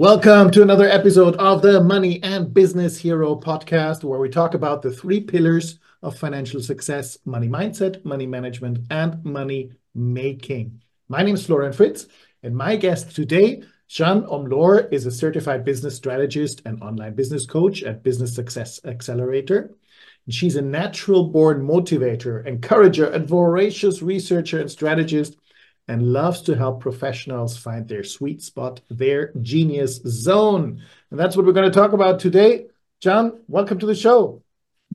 Welcome to another episode of the Money and Business Hero podcast, where we talk about the three pillars of financial success money mindset, money management, and money making. My name is Florian Fritz, and my guest today, Jeanne Omlor, is a certified business strategist and online business coach at Business Success Accelerator. She's a natural born motivator, encourager, and voracious researcher and strategist and loves to help professionals find their sweet spot, their genius zone. And that's what we're going to talk about today. Jeanne, welcome to the show.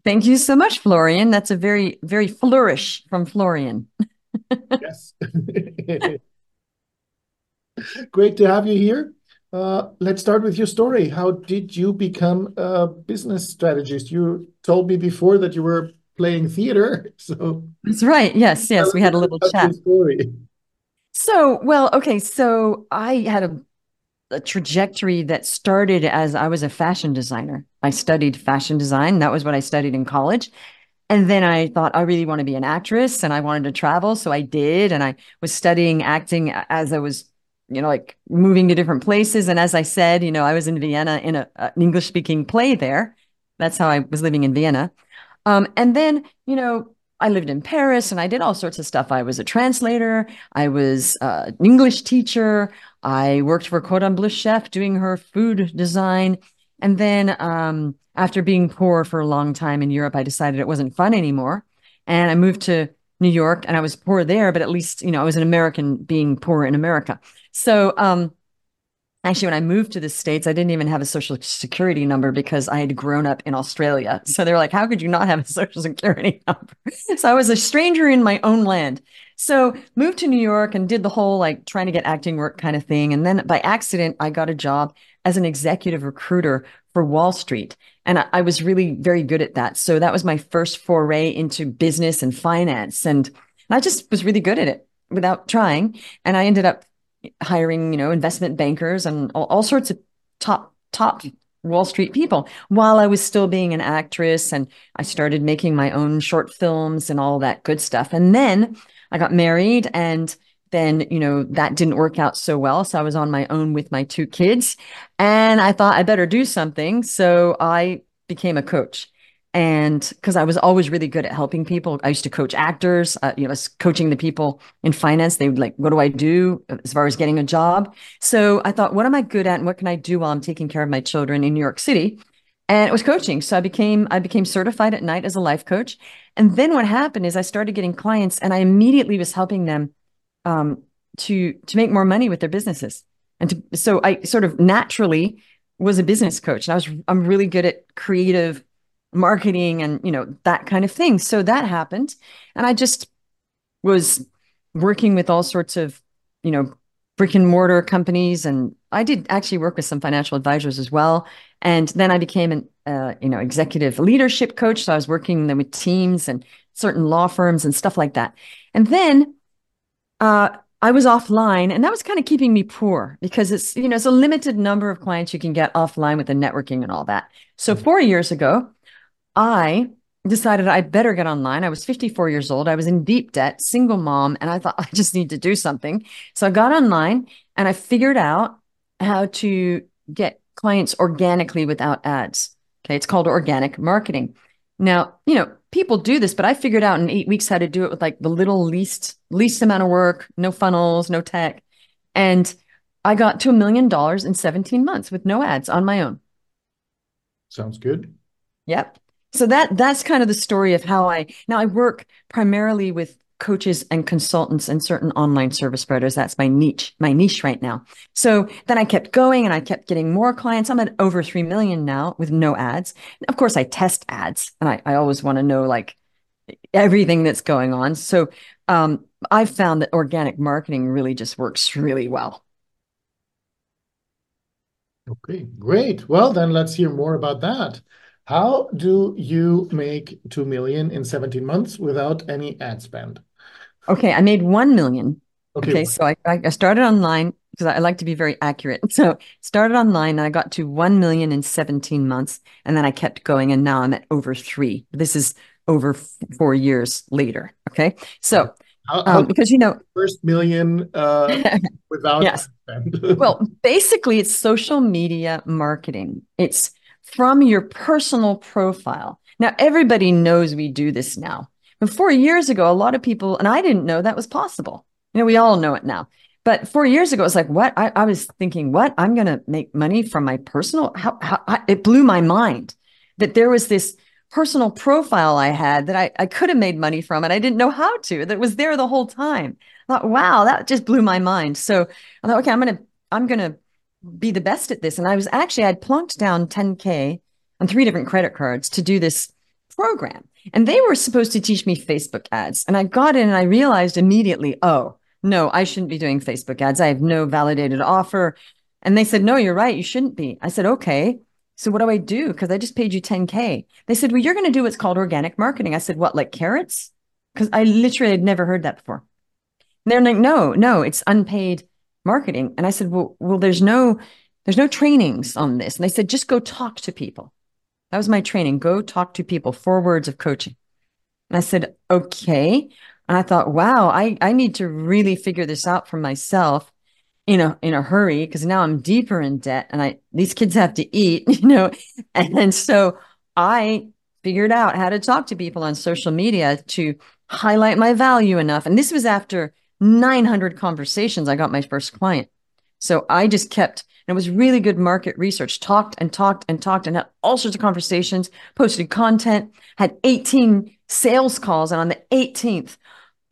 Thank you so much, Florian. That's a very, very flourish from Florian. yes. Great to have you here. Uh, let's start with your story. How did you become a business strategist? You told me before that you were playing theater. So that's right. Yes, yes. We had a little chat. Story. So, well, okay. So I had a, a, trajectory that started as I was a fashion designer. I studied fashion design. That was what I studied in college. And then I thought I really want to be an actress and I wanted to travel. So I did. And I was studying acting as I was, you know, like moving to different places. And as I said, you know, I was in Vienna in a, an English speaking play there. That's how I was living in Vienna. Um, and then, you know, I lived in Paris and I did all sorts of stuff. I was a translator. I was uh, an English teacher. I worked for Cordon Bleu Chef doing her food design. And then um, after being poor for a long time in Europe, I decided it wasn't fun anymore. And I moved to New York and I was poor there, but at least, you know, I was an American being poor in America. So um, Actually, when I moved to the States, I didn't even have a social security number because I had grown up in Australia. So they were like, how could you not have a social security number? So I was a stranger in my own land. So moved to New York and did the whole like trying to get acting work kind of thing. And then by accident, I got a job as an executive recruiter for Wall Street. And I, I was really very good at that. So that was my first foray into business and finance. And I just was really good at it without trying. And I ended up hiring, you know, investment bankers and all, all sorts of top, top Wall Street people while I was still being an actress. And I started making my own short films and all that good stuff. And then I got married and then, you know, that didn't work out so well. So I was on my own with my two kids and I thought I better do something. So I became a coach and because I was always really good at helping people, I used to coach actors. Uh, you know, I was coaching the people in finance. They would like, "What do I do as far as getting a job?" So I thought, "What am I good at, and what can I do while I'm taking care of my children in New York City?" And it was coaching. So I became I became certified at night as a life coach. And then what happened is I started getting clients, and I immediately was helping them um, to to make more money with their businesses. And to, so I sort of naturally was a business coach. And I was I'm really good at creative marketing and you know that kind of thing. So that happened. And i just was working with all sorts of you know brick and mortar companies. And i did actually work with some financial advisors as well. And then i became an uh, you know executive leadership coach. So i was working with teams and certain law firms and stuff like that. And then uh, i was offline. And that was kind of keeping me poor because it's you know it's a limited number of clients you can get offline with the networking and all that. So four years ago I decided I better get online. I was 54 years old. I was in deep debt, single mom, and I thought I just need to do something. So I got online and I figured out how to get clients organically without ads. Okay. It's called organic marketing. Now, you know, people do this, but I figured out in eight weeks how to do it with like the little least, least amount of work, no funnels, no tech. And I got to a million dollars in 17 months with no ads on my own. Sounds good. Yep so that that's kind of the story of how I now I work primarily with coaches and consultants and certain online service providers. That's my niche, my niche right now. So then I kept going and I kept getting more clients. I'm at over 3 million now with no ads. Of course, I test ads and I, I always want to know like everything that's going on. So um, I've found that organic marketing really just works really well. Okay, great. Well, then let's hear more about that. How do you make 2 million in 17 months without any ad spend? Okay, I made 1 million. Okay, okay so I, I started online because I like to be very accurate. So started online and I got to 1 million in 17 months and then I kept going and now I'm at over 3. This is over 4 years later, okay? So How, how um, because you know first million uh, without yes. well, basically, it's social media marketing. It's from your personal profile. Now, everybody knows we do this now. But four years ago, a lot of people, and I didn't know that was possible. You know, we all know it now. But four years ago, it was like, what? I, I was thinking, what? I'm going to make money from my personal. How, how, it blew my mind that there was this personal profile I had that I, I could have made money from, and I didn't know how to. That was there the whole time. I thought, wow, that just blew my mind. So I thought, okay, I'm gonna I'm gonna be the best at this. And I was actually I'd plunked down 10k on three different credit cards to do this program, and they were supposed to teach me Facebook ads. And I got in, and I realized immediately, oh no, I shouldn't be doing Facebook ads. I have no validated offer. And they said, no, you're right. You shouldn't be. I said, okay. So what do I do? Because I just paid you 10K. They said, well, you're going to do what's called organic marketing. I said, what, like carrots? Because I literally had never heard that before. And they're like, no, no, it's unpaid marketing. And I said, well, well, there's no, there's no trainings on this. And they said, just go talk to people. That was my training. Go talk to people, four words of coaching. And I said, okay. And I thought, wow, I, I need to really figure this out for myself in a in a hurry because now I'm deeper in debt and I these kids have to eat, you know. And, and so I figured out how to talk to people on social media to highlight my value enough. And this was after 900 conversations I got my first client. So I just kept and it was really good market research, talked and talked and talked and had all sorts of conversations, posted content, had 18 sales calls and on the 18th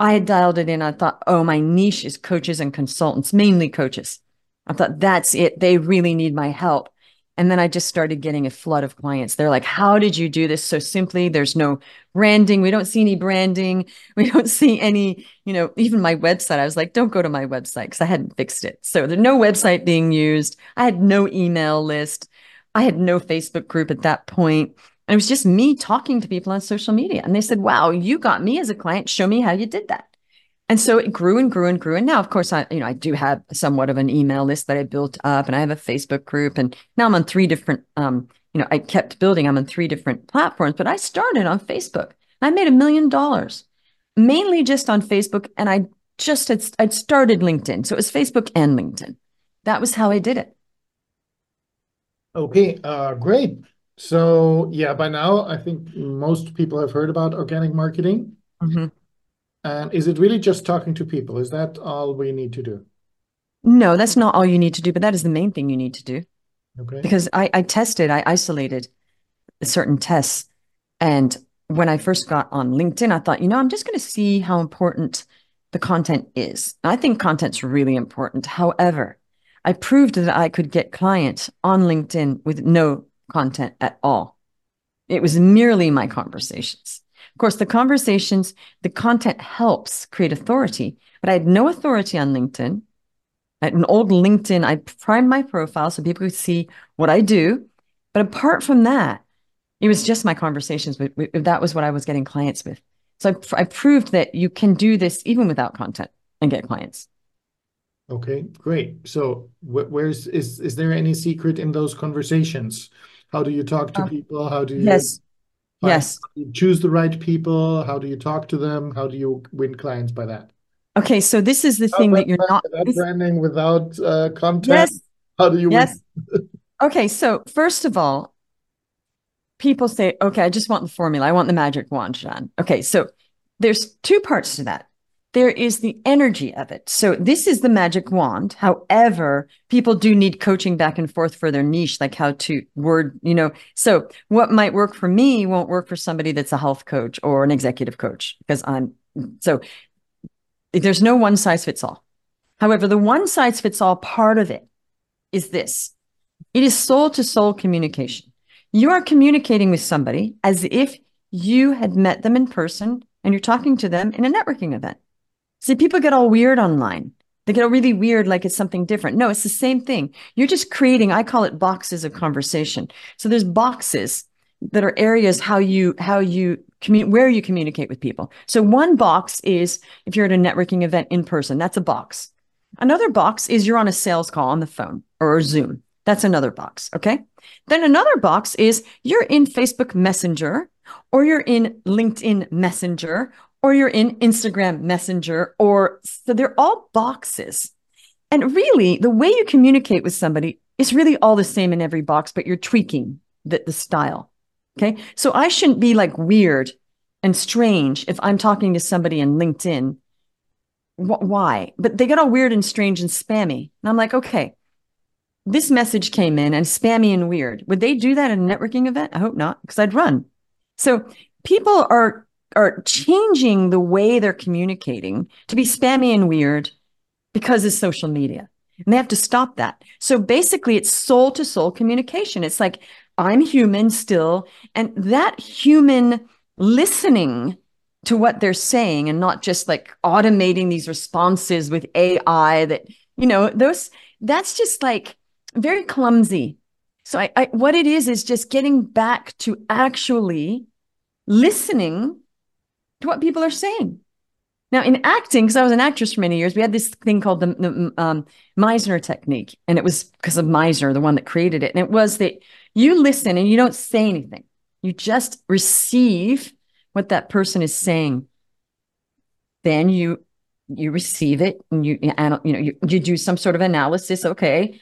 I had dialed it in. I thought, oh, my niche is coaches and consultants, mainly coaches. I thought that's it. They really need my help. And then I just started getting a flood of clients. They're like, how did you do this so simply? There's no branding. We don't see any branding. We don't see any, you know, even my website. I was like, don't go to my website because I hadn't fixed it. So there's no website being used. I had no email list. I had no Facebook group at that point. And it was just me talking to people on social media. And they said, wow, you got me as a client. Show me how you did that. And so it grew and grew and grew. And now, of course, I, you know, I do have somewhat of an email list that I built up and I have a Facebook group. And now I'm on three different, um, you know, I kept building. I'm on three different platforms, but I started on Facebook. I made a million dollars mainly just on Facebook. And I just had, I'd started LinkedIn. So it was Facebook and LinkedIn. That was how I did it. Okay, uh, great. So yeah, by now I think most people have heard about organic marketing. Mm-hmm. And is it really just talking to people? Is that all we need to do? No, that's not all you need to do, but that is the main thing you need to do. Okay. Because I, I tested, I isolated certain tests. And when I first got on LinkedIn, I thought, you know, I'm just going to see how important the content is. I think content's really important. However, I proved that I could get clients on LinkedIn with no content at all. It was merely my conversations. Of course, the conversations, the content helps create authority, but I had no authority on LinkedIn. At an old LinkedIn, I primed my profile so people could see what I do. But apart from that, it was just my conversations. With, with that was what I was getting clients with. So I, I proved that you can do this even without content and get clients. Okay, great. So where's is is there any secret in those conversations? How do you talk to uh, people? How do you yes yes choose the right people? How do you talk to them? How do you win clients by that? Okay, so this is the thing that you're not without this... branding, without uh, content. Yes. How do you win? yes. okay, so first of all, people say, "Okay, I just want the formula. I want the magic wand, Jeanne." Okay, so there's two parts to that there is the energy of it. So this is the magic wand. However, people do need coaching back and forth for their niche, like how to word, you know. So what might work for me won't work for somebody that's a health coach or an executive coach because I'm so there's no one size fits all. However, the one size fits all part of it is this. It is soul to soul communication. You are communicating with somebody as if you had met them in person and you're talking to them in a networking event. See, people get all weird online. They get all really weird, like it's something different. No, it's the same thing. You're just creating, I call it boxes of conversation. So there's boxes that are areas how you how you communicate where you communicate with people. So one box is if you're at a networking event in person, that's a box. Another box is you're on a sales call on the phone or Zoom. That's another box. Okay. Then another box is you're in Facebook Messenger or you're in LinkedIn Messenger or you're in Instagram Messenger, or so they're all boxes. And really, the way you communicate with somebody is really all the same in every box, but you're tweaking the, the style. Okay. So I shouldn't be like weird and strange if I'm talking to somebody in LinkedIn. Wh- why? But they get all weird and strange and spammy. And I'm like, okay, this message came in and spammy and weird. Would they do that at a networking event? I hope not, because I'd run. So people are are changing the way they're communicating to be spammy and weird because of social media. And they have to stop that. So basically, it's soul to soul communication. It's like, I'm human still. And that human listening to what they're saying and not just like automating these responses with AI that, you know, those, that's just like very clumsy. So I, I what it is, is just getting back to actually listening to what people are saying. Now, in acting, because I was an actress for many years, we had this thing called the, the um, Meisner technique. And it was because of Meisner, the one that created it. And it was that you listen and you don't say anything, you just receive what that person is saying. Then you you receive it and you you know you, you do some sort of analysis okay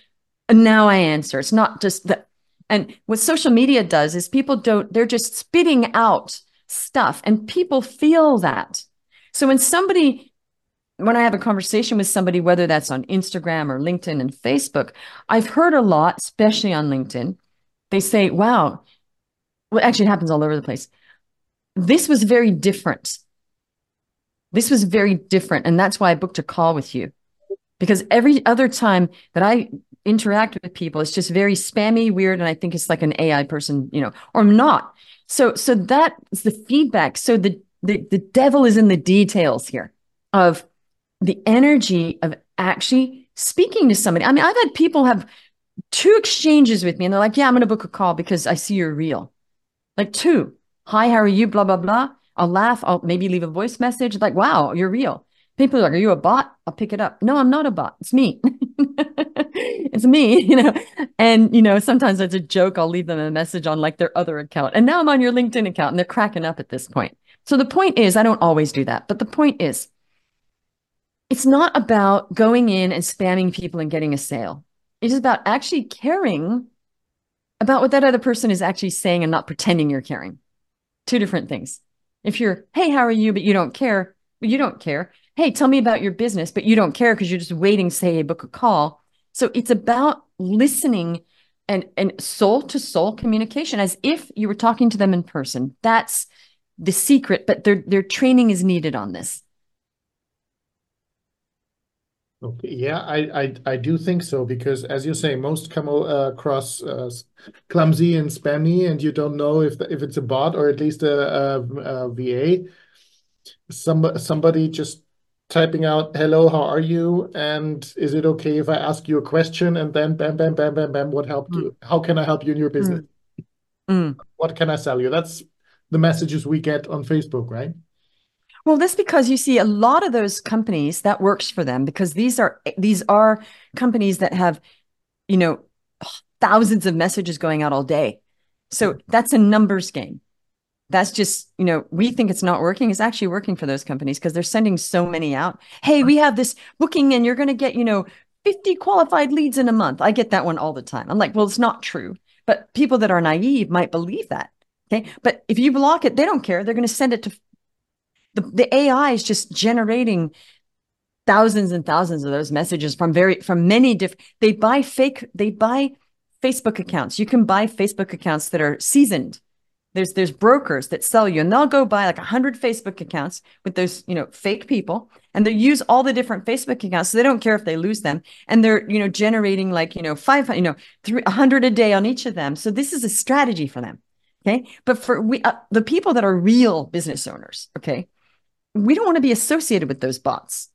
and now i answer it's not just the and what social media does is people don't they're just spitting out stuff and people feel that so when somebody, when I have a conversation with somebody, whether that's on Instagram or LinkedIn and Facebook, I've heard a lot, especially on LinkedIn, they say, wow, well, actually, it happens all over the place. This was very different. This was very different. And that's why I booked a call with you. Because every other time that I interact with people, it's just very spammy, weird. And I think it's like an AI person, you know, or not. So, so that is the feedback. So the the, the devil is in the details here of the energy of actually speaking to somebody. I mean, I've had people have two exchanges with me and they're like, yeah, I'm to book a call because I see you're real. Like two, hi, how are you? Blah, blah, blah. I'll laugh. I'll maybe leave a voice message like, wow, you're real. People are like, are you a bot? I'll pick it up. No, I'm not a bot. It's me. it's me, you know. And, you know, sometimes it's a joke. I'll leave them a message on like their other account. And now I'm on your LinkedIn account and they're cracking up at this point. So the point is, I don't always do that, but the point is, it's not about going in and spamming people and getting a sale. It is about actually caring about what that other person is actually saying and not pretending you're caring. Two different things. If you're, hey, how are you? But you don't care, you don't care. Hey, tell me about your business, but you don't care because you're just waiting, say, book a call. So it's about listening and, and soul to soul communication as if you were talking to them in person. That's the secret, but their their training is needed on this. Okay, yeah, I, I I do think so because as you say, most come uh, across uh, clumsy and spammy, and you don't know if if it's a bot or at least a, a, a VA. Some somebody just typing out hello how are you and is it okay if i ask you a question and then bam bam bam bam bam what helped mm. you how can i help you in your business mm. what can i sell you that's the messages we get on Facebook, right? Well, that's because you see a lot of those companies that works for them because these are these are companies that have, you know, thousands of messages going out all day. So that's a numbers game. That's just, you know, we think it's not working. It's actually working for those companies because they're sending so many out. Hey, we have this booking and you're going to get, you know, 50 qualified leads in a month. I get that one all the time. I'm like, well, it's not true. But people that are naive might believe that. Okay. But if you block it, they don't care. They're going to send it to the, the AI is just generating thousands and thousands of those messages from very from many different they buy fake they buy facebook accounts you can buy facebook accounts that are seasoned there's there's brokers that sell you and they'll go buy like 100 facebook accounts with those you know fake people and they use all the different facebook accounts so they don't care if they lose them and they're you know generating like you know 500 you know 300 a day on each of them so this is a strategy for them Okay. But for we, uh, the people that are real business owners, okay, we don't want to be associated with those bots.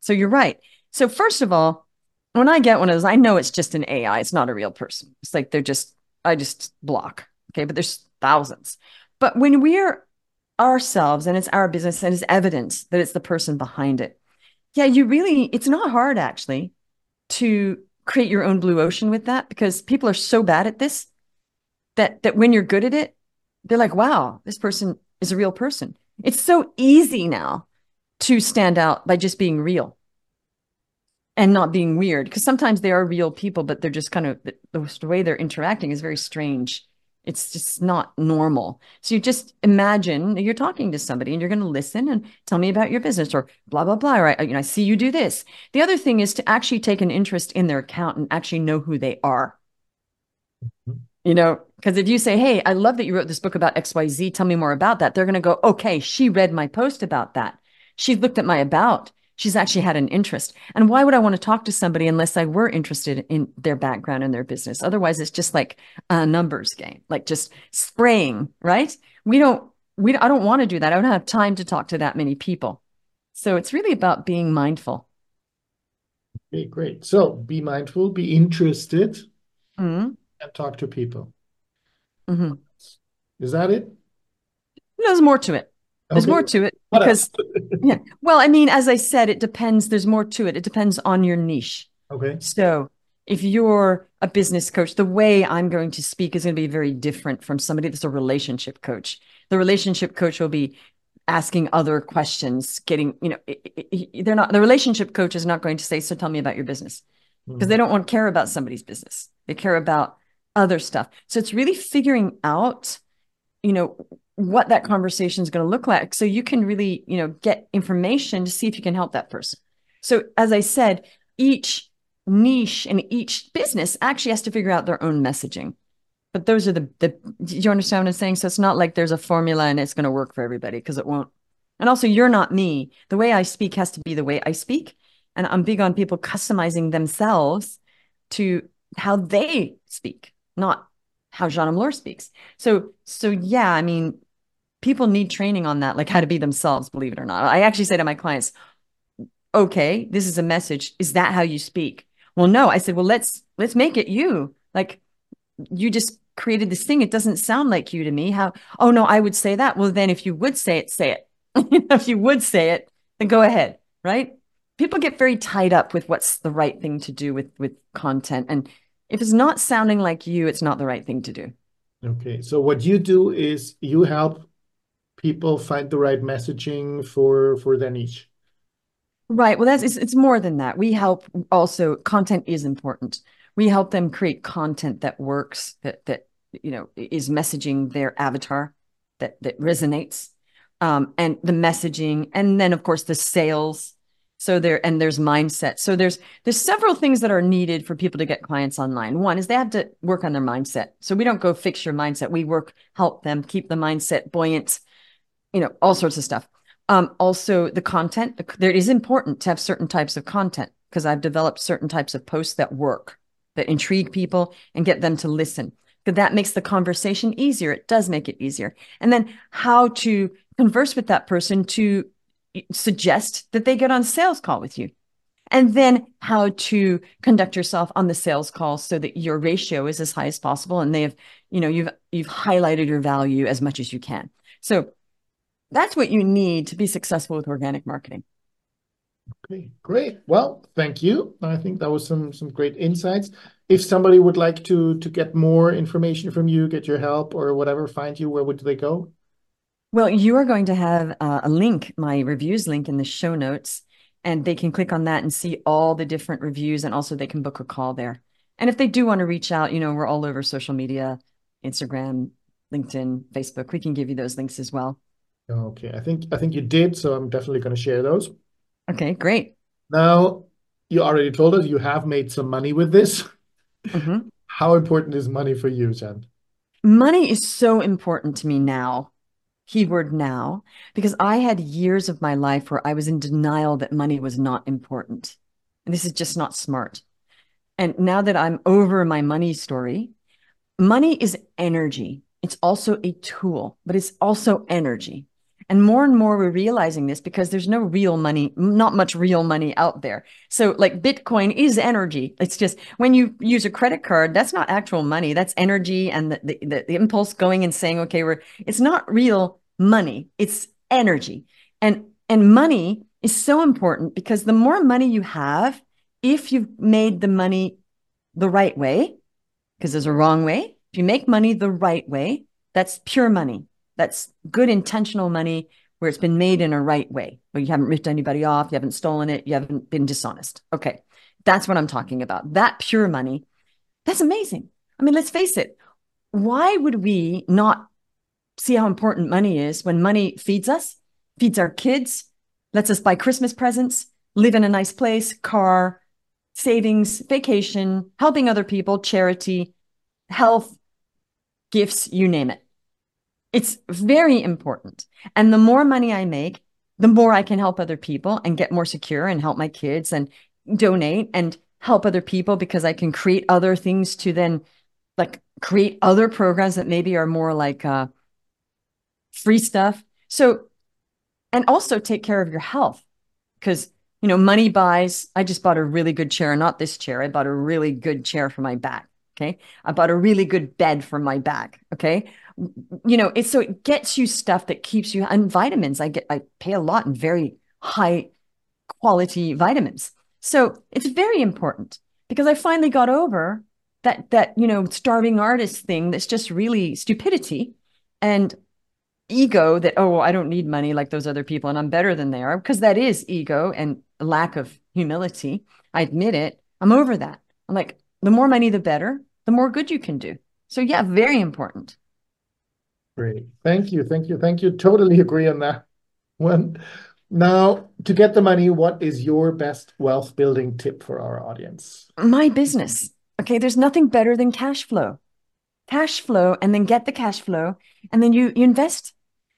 So you're right. So, first of all, when I get one of those, I know it's just an AI. It's not a real person. It's like they're just, I just block. Okay. But there's thousands. But when we're ourselves and it's our business and it's evidence that it's the person behind it, yeah, you really, it's not hard actually to create your own blue ocean with that because people are so bad at this that that when you're good at it, they're like, wow, this person is a real person. It's so easy now to stand out by just being real and not being weird because sometimes they are real people but they're just kind of the, the, way they're interacting is very strange it's just not normal. So you just imagine you're talking to somebody and you're going to listen and tell me about your business or blah blah blah right? You know i see you do this. The other thing is to actually take an interest in their account and actually know who they are. Mm-hmm. you know because if you say hey i love that you wrote this book about xyz tell me more about that they're going to go okay she read my post about that. She looked at my about she's actually had an interest. And why would I want to talk to somebody unless I were interested in their background and their business? Otherwise, it's just like a numbers game, like just spraying, right? We don't, we, I don't want to do that. I don't have time to talk to that many people. So it's really about being mindful. Okay, great. So be mindful, be interested, mm-hmm. and talk to people. Mm-hmm. Is that it? There's more to it. There's okay. more to it because, yeah. Well, I mean, as I said, it depends. There's more to it. It depends on your niche. Okay. So if you're a business coach, the way I'm going to speak is going to be very different from somebody that's a relationship coach. The relationship coach will be asking other questions, getting, you know, they're not, the relationship coach is not going to say, so tell me about your business because mm-hmm. they don't want to care about somebody's business. They care about other stuff. So it's really figuring out, you know, what that conversation is going to look like so you can really you know get information to see if you can help that person. So as i said each niche and each business actually has to figure out their own messaging. But those are the the you understand what i'm saying? So it's not like there's a formula and it's going to work for everybody because it won't. And also you're not me. The way i speak has to be the way i speak and i'm big on people customizing themselves to how they speak not how Jeanne Omlor speaks. So, so yeah, I mean, people need training on that, like how to be themselves, believe it or not. I actually say to my clients, okay, this is a message. Is that how you speak? Well, no. I said, well, let's let's make it you. Like you just created this thing. It doesn't sound like you to me. How oh no, I would say that. Well, then if you would say it, say it. if you would say it, then go ahead. Right. People get very tied up with what's the right thing to do with with content. And if it's not sounding like you, it's not the right thing to do. Okay. So what you do is you help people find the right messaging for for their niche. Right. Well that's it's, it's more than that. We help also content is important. We help them create content that works that that you know is messaging their avatar that that resonates um, and the messaging and then of course the sales. So there and there's mindset. So there's there's several things that are needed for people to get clients online. One is they have to work on their mindset. So we don't go fix your mindset. We work help them keep the mindset buoyant you know, all sorts of stuff. Um, also, the content, there is important to have certain types of content because I've developed certain types of posts that work, that intrigue people and get them to listen. Because that makes the conversation easier. It does make it easier. And then how to converse with that person to suggest that they get on sales call with you. And then how to conduct yourself on the sales call so that your ratio is as high as possible and they have, you know, you've you've highlighted your value as much as you can. So that's what you need to be successful with organic marketing. Okay, great. Well, thank you. I think that was some some great insights. If somebody would like to to get more information from you, get your help or whatever, find you, where would they go? Well, you are going to have uh, a link, my reviews link in the show notes, and they can click on that and see all the different reviews, and also they can book a call there. And if they do want to reach out, you know, we're all over social media, Instagram, LinkedIn, Facebook. We can give you those links as well. Okay, I think I think you did, so I'm definitely going to share those. Okay, great. Now, you already told us you have made some money with this. Mm-hmm. How important is money for you, Jen? Money is so important to me now. Keyword now, because I had years of my life where I was in denial that money was not important. And this is just not smart. And now that I'm over my money story, money is energy. It's also a tool, but it's also energy. And more and more we're realizing this because there's no real money, not much real money out there. So like Bitcoin is energy. It's just when you use a credit card, that's not actual money. That's energy and the, the, the, impulse going and saying, okay, we're, it's not real money. It's energy. And, and money is so important because the more money you have, if you've made the money the right way, because there's a wrong way, if you make money the right way, that's pure money. That's good intentional money where it's been made in a right way, where you haven't ripped anybody off, you haven't stolen it, you haven't been dishonest. Okay. That's what I'm talking about. That pure money, that's amazing. I mean, let's face it. Why would we not see how important money is when money feeds us, feeds our kids, lets us buy Christmas presents, live in a nice place, car, savings, vacation, helping other people, charity, health, gifts, you name it. It's very important. And the more money I make, the more I can help other people and get more secure and help my kids and donate and help other people because I can create other things to then like create other programs that maybe are more like uh, free stuff. So, and also take care of your health because, you know, money buys. I just bought a really good chair, not this chair. I bought a really good chair for my back. Okay. I bought a really good bed for my back. Okay. You know, it's so it gets you stuff that keeps you and vitamins. I get, I pay a lot in very high quality vitamins. So it's very important because I finally got over that, that, you know, starving artist thing that's just really stupidity and ego that, oh, I don't need money like those other people and I'm better than they are because that is ego and lack of humility. I admit it. I'm over that. I'm like, the more money, the better the more good you can do. So yeah, very important. Great. Thank you. Thank you. Thank you. Totally agree on that one. Now, to get the money, what is your best wealth building tip for our audience? My business. Okay, there's nothing better than cash flow. Cash flow and then get the cash flow and then you, you invest.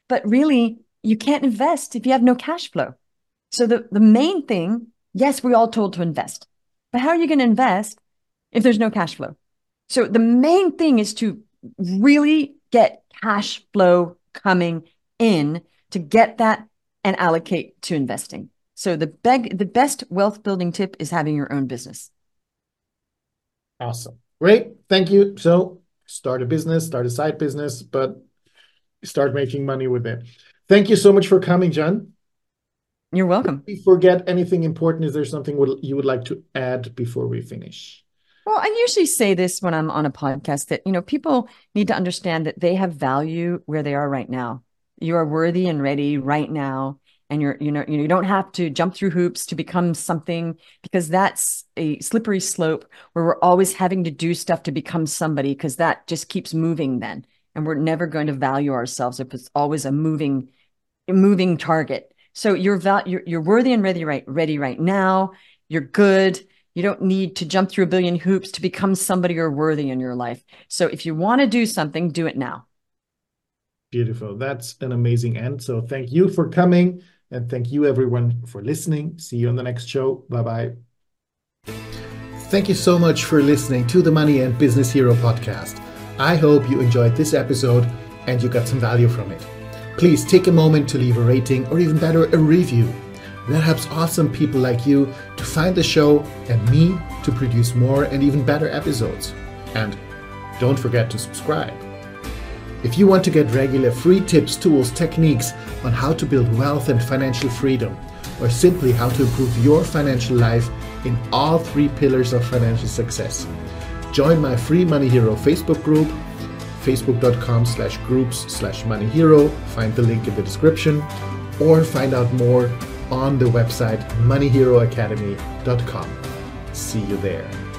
But really, you can't invest if you have no cash flow. So the, the main thing, yes, we're all told to invest. But how are you going to invest if there's no cash flow? So the main thing is to really get cash flow coming in to get that and allocate to investing. So the beg the best wealth building tip is having your own business. Awesome. Great. Thank you. So start a business, start a side business, but start making money with it. Thank you so much for coming, Jen. You're welcome. If we forget anything important, is there something you would like to add before we finish? Well, I usually say this when I'm on a podcast that, you know, people need to understand that they have value where they are right now. You are worthy and ready right now. And you're, you know, you don't have to jump through hoops to become something because that's a slippery slope where we're always having to do stuff to become somebody because that just keeps moving then. And we're never going to value ourselves if it's always a moving, moving target. So you're, val- you're, you're worthy and ready right, ready right now. You're good you don't need to jump through a billion hoops to become somebody or worthy in your life. So if you want to do something, do it now. Beautiful. That's an amazing end. So thank you for coming and thank you everyone for listening. See you on the next show. Bye bye. Thank you so much for listening to the Money and Business Hero podcast. I hope you enjoyed this episode and you got some value from it. Please take a moment to leave a rating or even better, a review that helps awesome people like you to find the show and me to produce more and even better episodes. And don't forget to subscribe. If you want to get regular free tips, tools, techniques on how to build wealth and financial freedom, or simply how to improve your financial life in all three pillars of financial success, join my free Money Hero Facebook group, facebook.com slash groups slash money hero, find the link in the description, or find out more on the website moneyheroacademy.com. See you there.